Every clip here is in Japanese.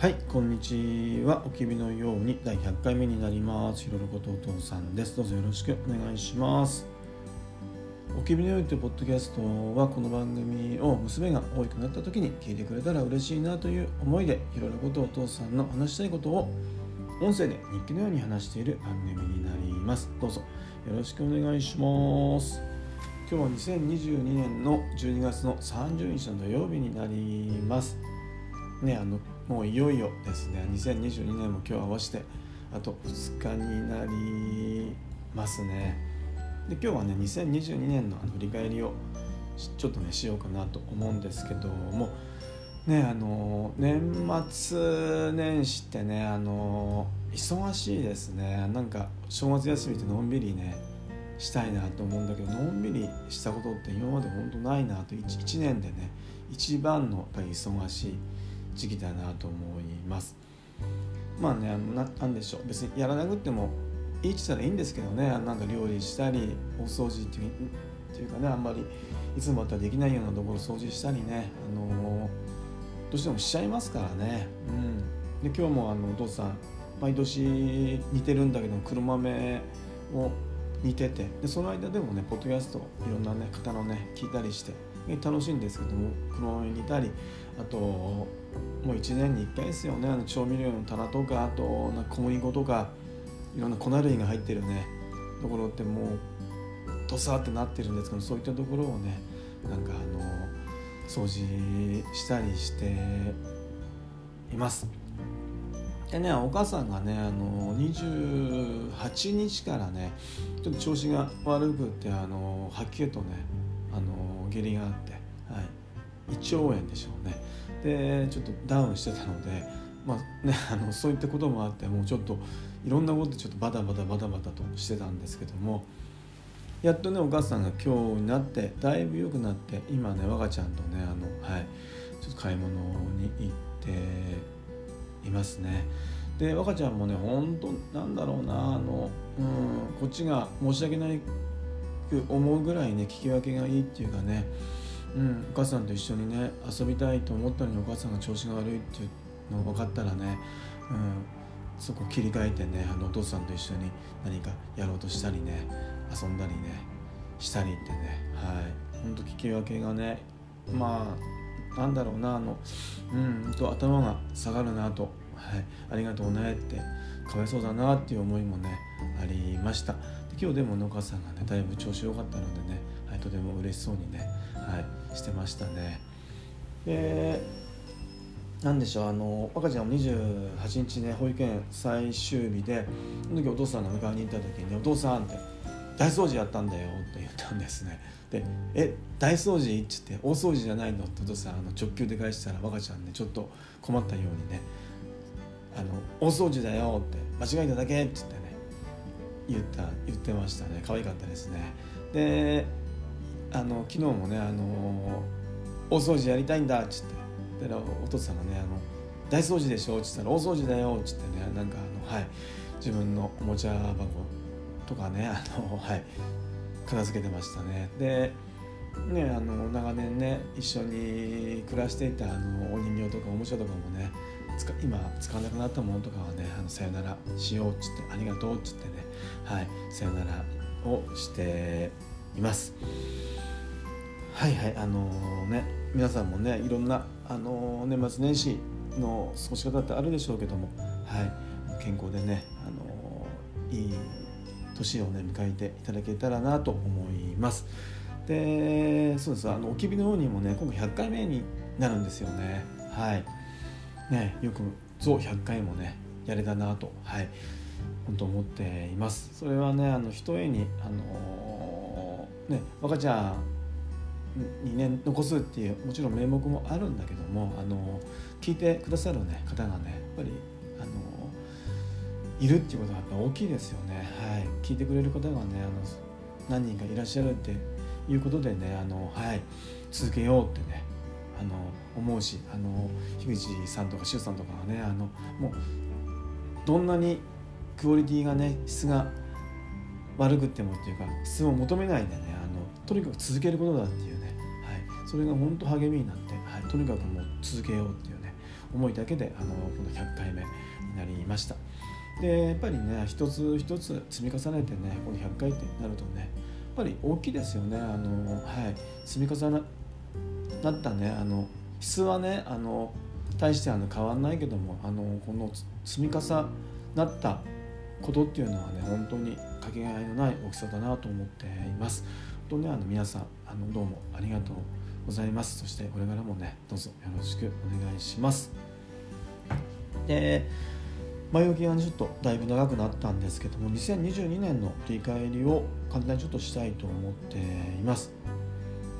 はいこんにちは。おきびのように第100回目になります。ひろることお父さんです。どうぞよろしくお願いします。おきびのようにというポッドキャストはこの番組を娘が大きくなった時に聞いてくれたら嬉しいなという思いでひろることお父さんの話したいことを音声で日記のように話している番組になります。どうぞよろしくお願いします。今日は2022年の12月の30日の土曜日になります。ねあのもういよいよですね。2022年も今日合わせてあと2日になりますね。で今日はね2022年のあの振り返りをちょっとねしようかなと思うんですけども。ねあの年末年始ってねあの忙しいですね。なんか正月休みってのんびりねしたいなと思うんだけどのんびりしたことって今まで本当ないなと。1, 1年でね一番のやっぱり忙しい時期だなと思います。まあねななんでしょう。別にやらなくてもいいって言ったらいいんですけどね。なんか料理したりお掃除っていうかねあんまりいつもだったらできないようなところ掃除したりね、あのどうしてもしちゃいますからね、うん、で今日もあのお父さん毎年似てるんだけど黒豆を似てて。でその間でもねポッドキャストいろんなね方のね聞いたりして楽しいんですけども黒豆煮たりあともう1年に1回ですよね。あの調味料の棚とかあとな小麦粉とかいろんな粉類が入ってるね。ところってもうドサってなってるんですけどそういったところをねなんかあの掃除したりしています。でねお母さんがねあの28日からねちょっと調子が悪くてあの吐き気とねあの下痢があって、はい、胃腸炎でしょうね。でちょっとダウンしてたので、まあね、あのそういったこともあってもうちょっといろんなことでちょっとバタバタバタバタとしてたんですけどもやっとねお母さんが今日になってだいぶ良くなって今ね我がちゃんとねあの、はい、ちょっと買い物に行っていますね。で若ちゃんもね本当なんだろうなあの、うん、こっちが申し訳ないく思うぐらいね聞き分けがいいっていうかね、うん、お母さんと一緒にね遊びたいと思ったのにお母さんが調子が悪いっていうのが分かったらね、うん、そこ切り替えてねあのお父さんと一緒に何かやろうとしたりね遊んだりねしたりってねはい。ほんと聞き分けがねまあなんだろうなあのうんと頭が下がるなと、はい、ありがとうねってかわいそうだなっていう思いもねありました。今日でも農家さんがねだいぶ調子良かったのでね、はい、とても嬉しそうにね、はい、してましたね。でなんでしょうあの赤ちゃんも28日ね保育園最終日でその時お父さんが迎えに行った時に、「お父さん」って「大掃除やったんだよ」って言ったんですねで「え大掃除?」って言って「大掃除じゃないの?」ってお父さんあの直球で返したら赤ちゃんねちょっと困ったようにね「あの大掃除だよ」って「間違えただけ」って言ってね言った言ってましたね可愛かったですねであの昨日もねあの大掃除やりたいんだっつって。でお父さんがねあの大掃除でしょっつったら大掃除だよっつってねなんかあのはい自分のおもちゃ箱とかねあのはい片付けてましたね。でねあの長年ね一緒に暮らしていたあのお人形とかおもちゃとかもね今使わなくなったものとかはねあのさよならしようっつってありがとうっつってねはいさよならをしています。はいはいあのー、ね皆さんもねいろんな、あのー、年末年始の過ごし方ってあるでしょうけどもはい健康でね、あのー、いい年をね迎えていただけたらなと思います。でそうです。あのおきびの方にもね今回100回目になるんですよね。はい。ねよくぞ100回もねやれたなとはい本当思っています。それはねあのひとえにあのー、ね若ちゃんにね残すっていうもちろん名目もあるんだけどもあの聞いてくださる、ね、方がねやっぱりあのいるっていうことはやっぱ大きいですよね。はい。聞いてくれる方がねあの何人かいらっしゃるっていうことでねあのはい。続けようってねあの思うしあの樋口さんとか周さんとかがねあのもうどんなにクオリティがね質が悪くてもっていうか質を求めないでねあのとにかく続けることだっていう、それが本当励みになって、はい、とにかくもう続けようっていうね思いだけであのこの100回目になりました。でやっぱりね一つ一つ積み重ねてねこの100回ってなるとねやっぱり大きいですよね。あのはい。積み重なったねあの質はねあの大してあの変わんないけどもあのこの積み重なったことっていうのはね本当にかけがえのない大きさだなと思っています。本当にあの皆さんあのどうもありがとうございます。そしてこれからもねどうぞよろしくお願いします。で前置きが、ちょっとだいぶ長くなったんですけども2022年の振り返りを簡単にちょっとしたいと思っています。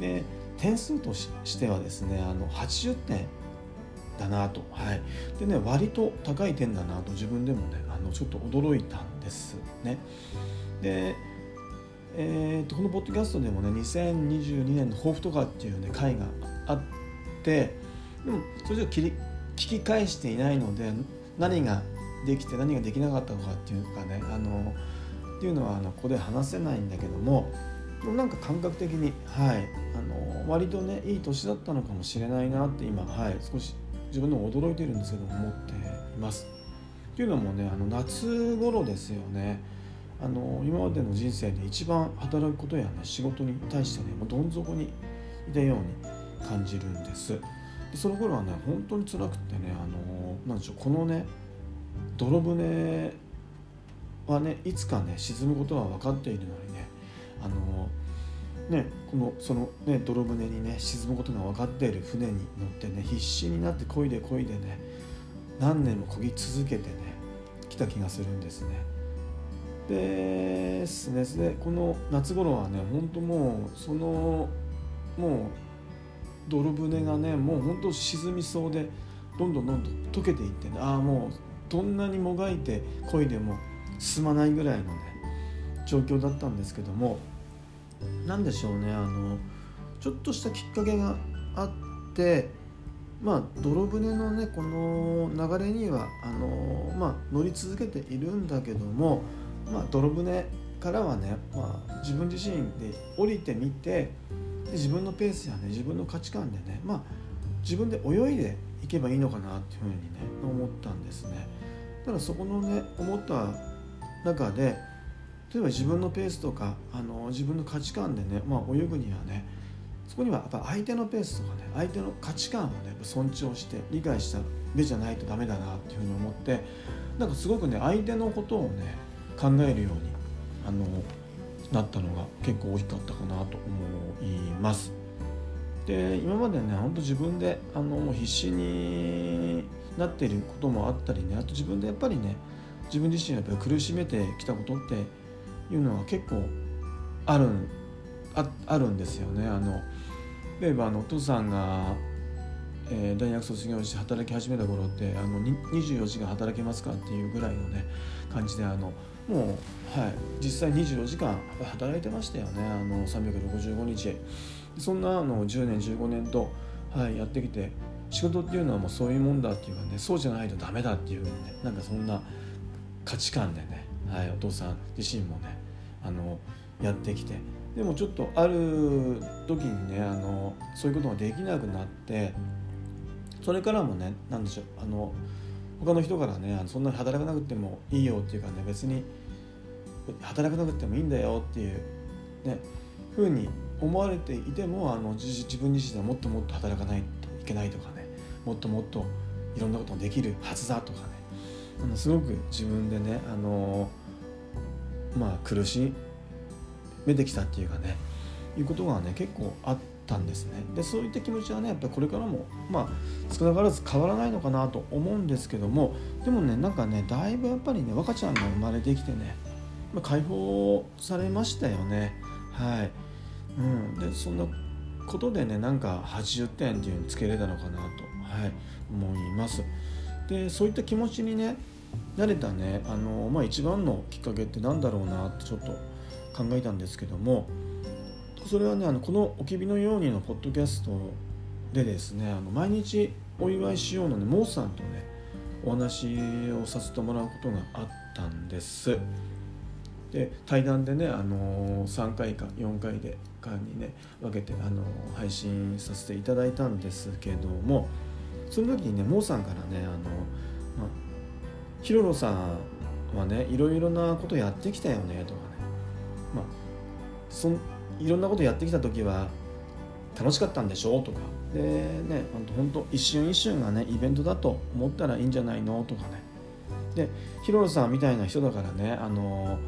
で点数としてはですねあの80点だなと、はい、でね割と高い点だなと自分でもねあのちょっと驚いたんですね。でえーと、このポッドキャストでもね2022年の抱負とかっていうね回があってでもそれじゃ聞き返していないので何ができて何ができなかったのかっていうかねあのっていうのはあのここで話せないんだけどもなんか感覚的に、はい、あの割とねいい年だったのかもしれないなって今、はい、少し自分でも驚いてるんですけど思っています。っていうのもねあの夏頃ですよねあの今までの人生で一番働くことやね仕事に対してねもうどん底にいたように感じるんですでその頃はね本当に辛くってねあのなんでしょうこのね泥船はねいつかね沈むことは分かっているのにねあのねこのそのね泥船にね沈むことが分かっている船に乗ってね必死になって漕いで漕いでね何年も漕ぎ続けてね来た気がするんですね。ですねこの夏頃はね本当もうそのもう泥船がねもう本当沈みそうでどんどんどんどん溶けていってねああもうどんなにもがいて漕いでも進まないぐらいのね状況だったんですけども何でしょうねあのちょっとしたきっかけがあってまあ泥船のねこの流れにはあの、まあ、乗り続けているんだけどもまあ、泥船からはね、まあ、自分自身で降りてみてで自分のペースやね自分の価値観でね、まあ、自分で泳いでいけばいいのかなっていうふうにね思ったんですね。ただそこのね思った中で例えば自分のペースとかあの自分の価値観でね、まあ、泳ぐにはねそこにはやっぱ相手のペースとかね相手の価値観をね尊重して理解した目じゃないとダメだなっていうふうに思ってなんかすごくね相手のことをね考えるようにあのなったのが結構大きかったかなと思います。で今までねほんと自分であのもう必死になっていることもあったりねあと自分でやっぱりね自分自身やっぱり苦しめてきたことっていうのは結構あるああるんですよね。あの例えばあのお父さんが、えー、大学卒業して働き始めた頃ってあの24時間働けますかっていうぐらいのね感じであのもう、はい、実際24時間働いてましたよね。あの365日。そんなあの10年15年と、はい、やってきて仕事っていうのはもうそういうもんだっていうかねそうじゃないとダメだっていうふうにねなんかそんな価値観でね、はい、お父さん自身もねあのやってきて。でもちょっとある時にねあのそういうことができなくなってそれからもね何でしょうあの他の人からねそんなに働かなくてもいいよっていうかね別に働かなくてもいいんだよっていうねふうに思われていてもあの自分自身でもっともっと働かないといけないとかねもっともっといろんなことができるはずだとかねあのすごく自分でねあのまあ苦しめてきたっていうかねいうことがね結構あったんですね。でそういった気持ちはねやっぱりこれからもまあ少なからず変わらないのかなと思うんですけどもでもねなんかねだいぶやっぱりね若ちゃんが生まれてきてねまあ、解放されましたよね。はい、うん、でそんなことでねなんか80点っていうのつけれたのかなと、はい、思います。でそういった気持ちにね慣れたねあの、まあ、一番のきっかけって何だろうなってちょっと考えたんですけどもそれはねあのこの「おきびのように」のポッドキャストでですねあの毎日お祝いしようのねモーさんとねお話をさせてもらうことがあったんです。で対談でね、あの3回か4回で間にね分けて、あの配信させていただいたんですけどもその時にねモーさんからねあの、まあ、ヒロロさんはねいろいろなことやってきたよねとかね。まあそいろんなことやってきた時は楽しかったんでしょうとか。でね本当一瞬一瞬がねイベントだと思ったらいいんじゃないのとかね。でヒロロさんみたいな人だからねあの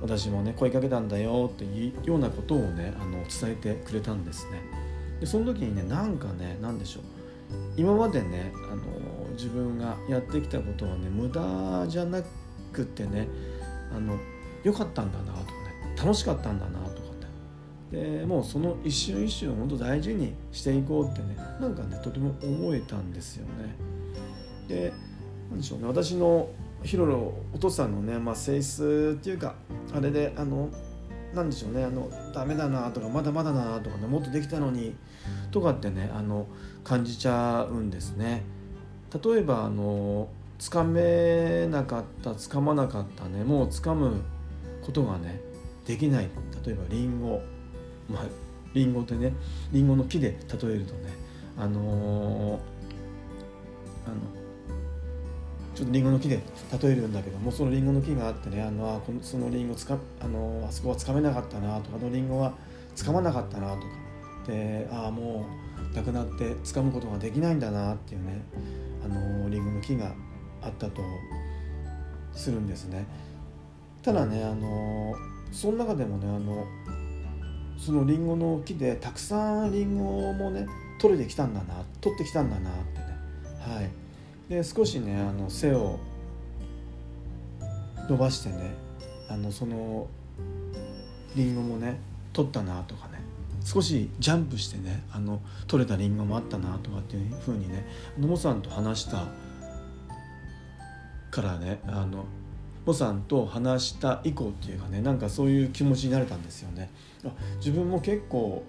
私もね声かけたんだよっていうようなことをねあの伝えてくれたんですね。でその時にねなんかね何でしょう。今までねあの自分がやってきたことはね無駄じゃなくてねあの良かったんだなとかね楽しかったんだなとかって。でもうその一瞬一瞬を本当大事にしていこうってねなんかねとても思えたんですよね。で何でしょうね私のヒロロお父さんのね、まあ、性質っていうかあれであのなんでしょうねあのダメだなとかまだまだなとかねもっとできたのにとかってねあの感じちゃうんですね。例えばあのつかめなかったつかまなかったねもうつかむことがねできない例えばリンゴまあリンゴってねリンゴの木で例えるとねあのー、あのちょっとリンゴの木で例えるんだけどもそのリンゴの木があってねあのあこのそのリンゴつかあのあそこはつかめなかったなとかあのリンゴはつかまなかったなとかでああもうなくなってつかむことができないんだなっていうねあのリンゴの木があったとするんですね。ただねあのその中でもねあのそのリンゴの木でたくさんリンゴもね取れてきたんだな取ってきたんだなってね。はい。で少しねあの背を伸ばしてねあのそのリンゴもね取ったなとかね少しジャンプしてねあの取れたリンゴもあったなとかっていうふうにね野茂さんと話したからねあのモさんと話した以降っていうかねなんかそういう気持ちになれたんですよね。あ自分も結構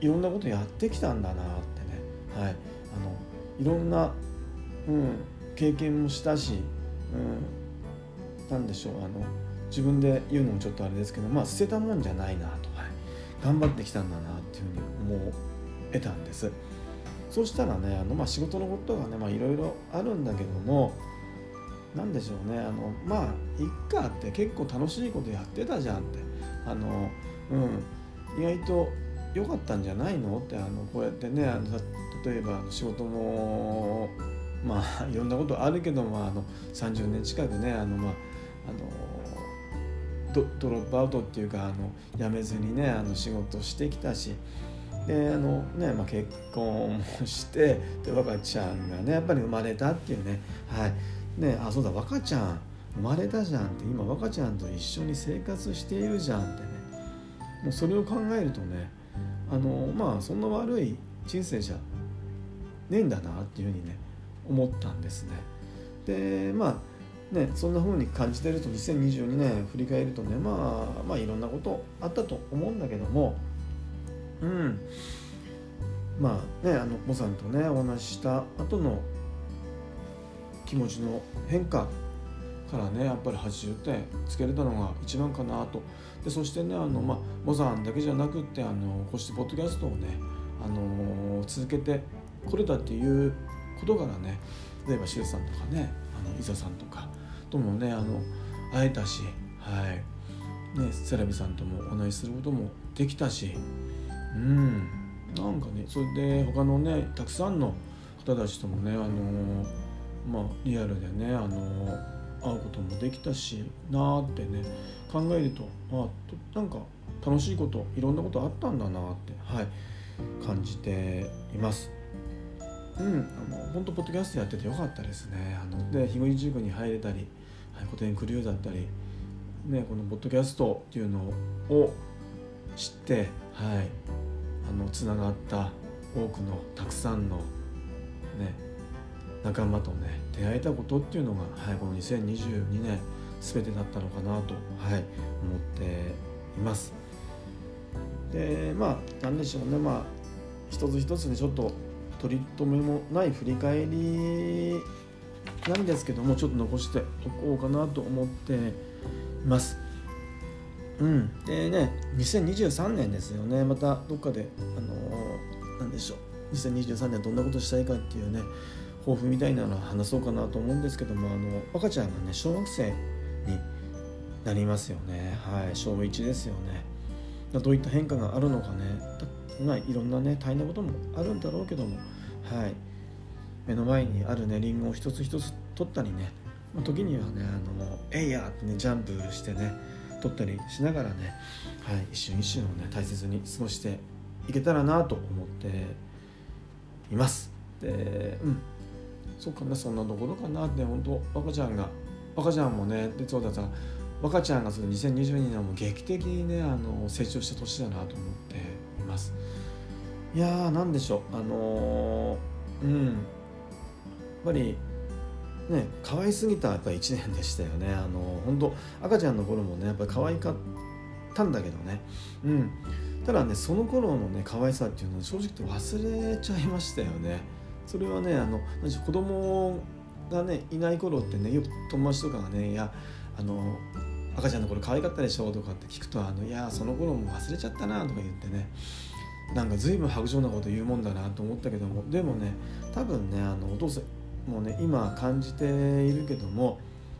いろんなことやってきたんだなってね、はい、あのいろんなうん、経験もしたし、うん、なんでしょうあの自分で言うのもちょっとあれですけどまあ捨てたもんじゃないなと、はい、頑張ってきたんだなっていうふうに思えたんです。そうしたらねあの、まあ、仕事のことがねいろいろあるんだけども何でしょうねあのまあいっかって結構楽しいことやってたじゃんって。あの、うん、意外と良かったんじゃないのってあのこうやってねあの例えば仕事もまあいろんなことあるけどもあの30年近くねあのまああのドドロップアウトっていうかあの辞めずにねあの仕事してきたしであのね、まあ、結婚もしてで若ちゃんがねやっぱり生まれたっていうねはい。ねあそうだ若ちゃん生まれたじゃんって今若ちゃんと一緒に生活しているじゃんってね。もうそれを考えるとねあのまあそんな悪い人生じゃねえんだなっていうふうにね思ったんですね。でまあねそんな風に感じてると2022年振り返るとねまあまあいろんなことあったと思うんだけどもうんまあねあのモさんとねお話しした後の気持ちの変化からねやっぱり80点つけれたのが一番かなとでそしてねあの、まあ、モさんだけじゃなくってあのこうしてポッドキャストをね、あの続けてこれたっていうことからね例えばシュウさんとかねあの伊佐さんとかともねあの会えたし、はいね、セラビさんともお話しすることもできたしうんなんかねそれで他のねたくさんの方たちともねあのまあリアルでねあの会うこともできたしなーってね考えるとあなんか楽しいこといろんなことあったんだなってはい感じています。うん、あの本当ポッドキャストやっててよかったですね。あので樋口塾に入れたり、古典クリューだったり、ね、このポッドキャストっていうのを知って、はい、あのつながった多くのたくさんの、ね、仲間とね出会えたことっていうのが、はい、この2022年全てだったのかなと、はい、思っています。でまあ何でしょうね。まあ一つ一つにちょっと取り留めもない振り返りなんですけどもちょっと残しておこうかなと思っています。うん、でね2023年ですよね。またどっかであのー、何でしょう。2023年どんなことしたいかっていうね抱負みたいなのを話そうかなと思うんですけどもあの赤ちゃんがね小学生になりますよね。はい。小1ですよね。どういった変化があるのかね。まあいろんなね大変なこともあるんだろうけどもはい。目の前にあるねリンゴを一つ一つ取ったりね、まあ、時にはねあの「えいや!」ってねジャンプしてね取ったりしながらね、はい、一瞬一瞬をね大切に過ごしていけたらなと思っています。でうん。そうかなそんなところかな。って本当赤ちゃんが赤ちゃんもねでそうださ若ちゃんがその2022年はも劇的にねあの成長した年だなと思って。ます。いやー何でしょう。あのー、うん。やっぱりね可愛すぎたやっぱ1年でしたよね。あの本当赤ちゃんの頃もねやっぱ可愛かったんだけどね。うん。ただねその頃のね可愛さっていうのは正直言って忘れちゃいましたよね。それはねあの子供がねいない頃ってねよく友達とかがねいやあの赤ちゃんの頃可愛かったでしょとかって聞くとあのいやその頃も忘れちゃったなとか言ってね。なんか随分白状なこと言うもんだなと思ったけども。でもね多分ねあのお父さんもね今感じているけどもやっ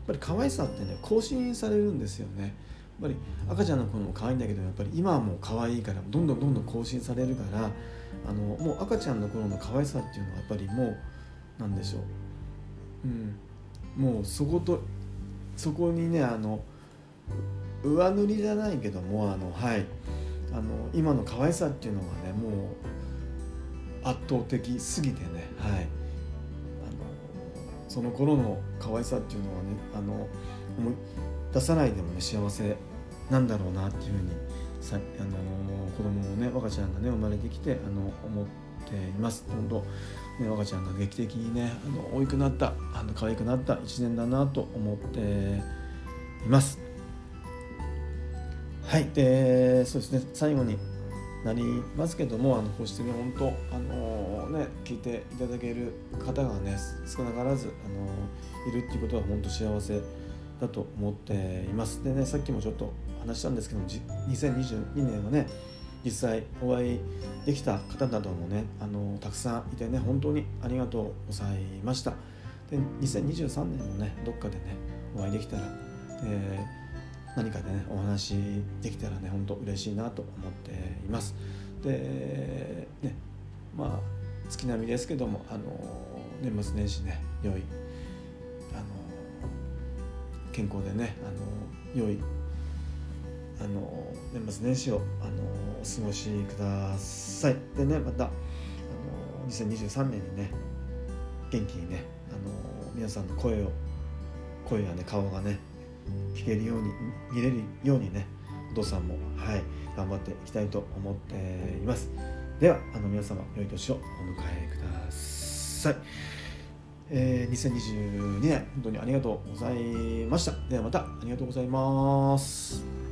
ぱり可愛さってね更新されるんですよね。やっぱり赤ちゃんの頃も可愛いんだけどやっぱり今はもう可愛いからどんどんどんどん更新されるからあのもう赤ちゃんの頃の可愛さっていうのはやっぱりもうなんでしょう、うん、もうそことそこにねあの上塗りじゃないけどもあのはいあの今の可愛さっていうのがねもう圧倒的すぎてねはい。あのその頃の可愛さっていうのはねあの思い出さないでもね幸せなんだろうなっていうふうにさあの子供をね若ちゃんがね生まれてきてあの思っています。本当ね若ちゃんが劇的にねあの大きくなったあの可愛くなった一年だなと思っています。はい。でそうですね。最後になりますけどもあのこうしてね本当あのね聞いていただける方がね少なからずあのいるっていうことは本当幸せだと思っています。でねさっきもちょっと話したんですけども2022年はね実際お会いできた方などもねあのたくさんいてね本当にありがとうございました。で2023年もねどっかでねお会いできたら、えー何かでねお話できたらね本当嬉しいなと思っています。でねまあ月並みですけどもあの年末年始ね良いあの健康でねあの良いあの年末年始をあのお過ごしください。でねまたあの2023年にね元気にねあの皆さんの声を声やね顔がね聞けるように見れるようにねお父さんもはい頑張っていきたいと思っています。ではあの皆様良い年をお迎えください、えー、2022年本当にありがとうございました。ではまたありがとうございます。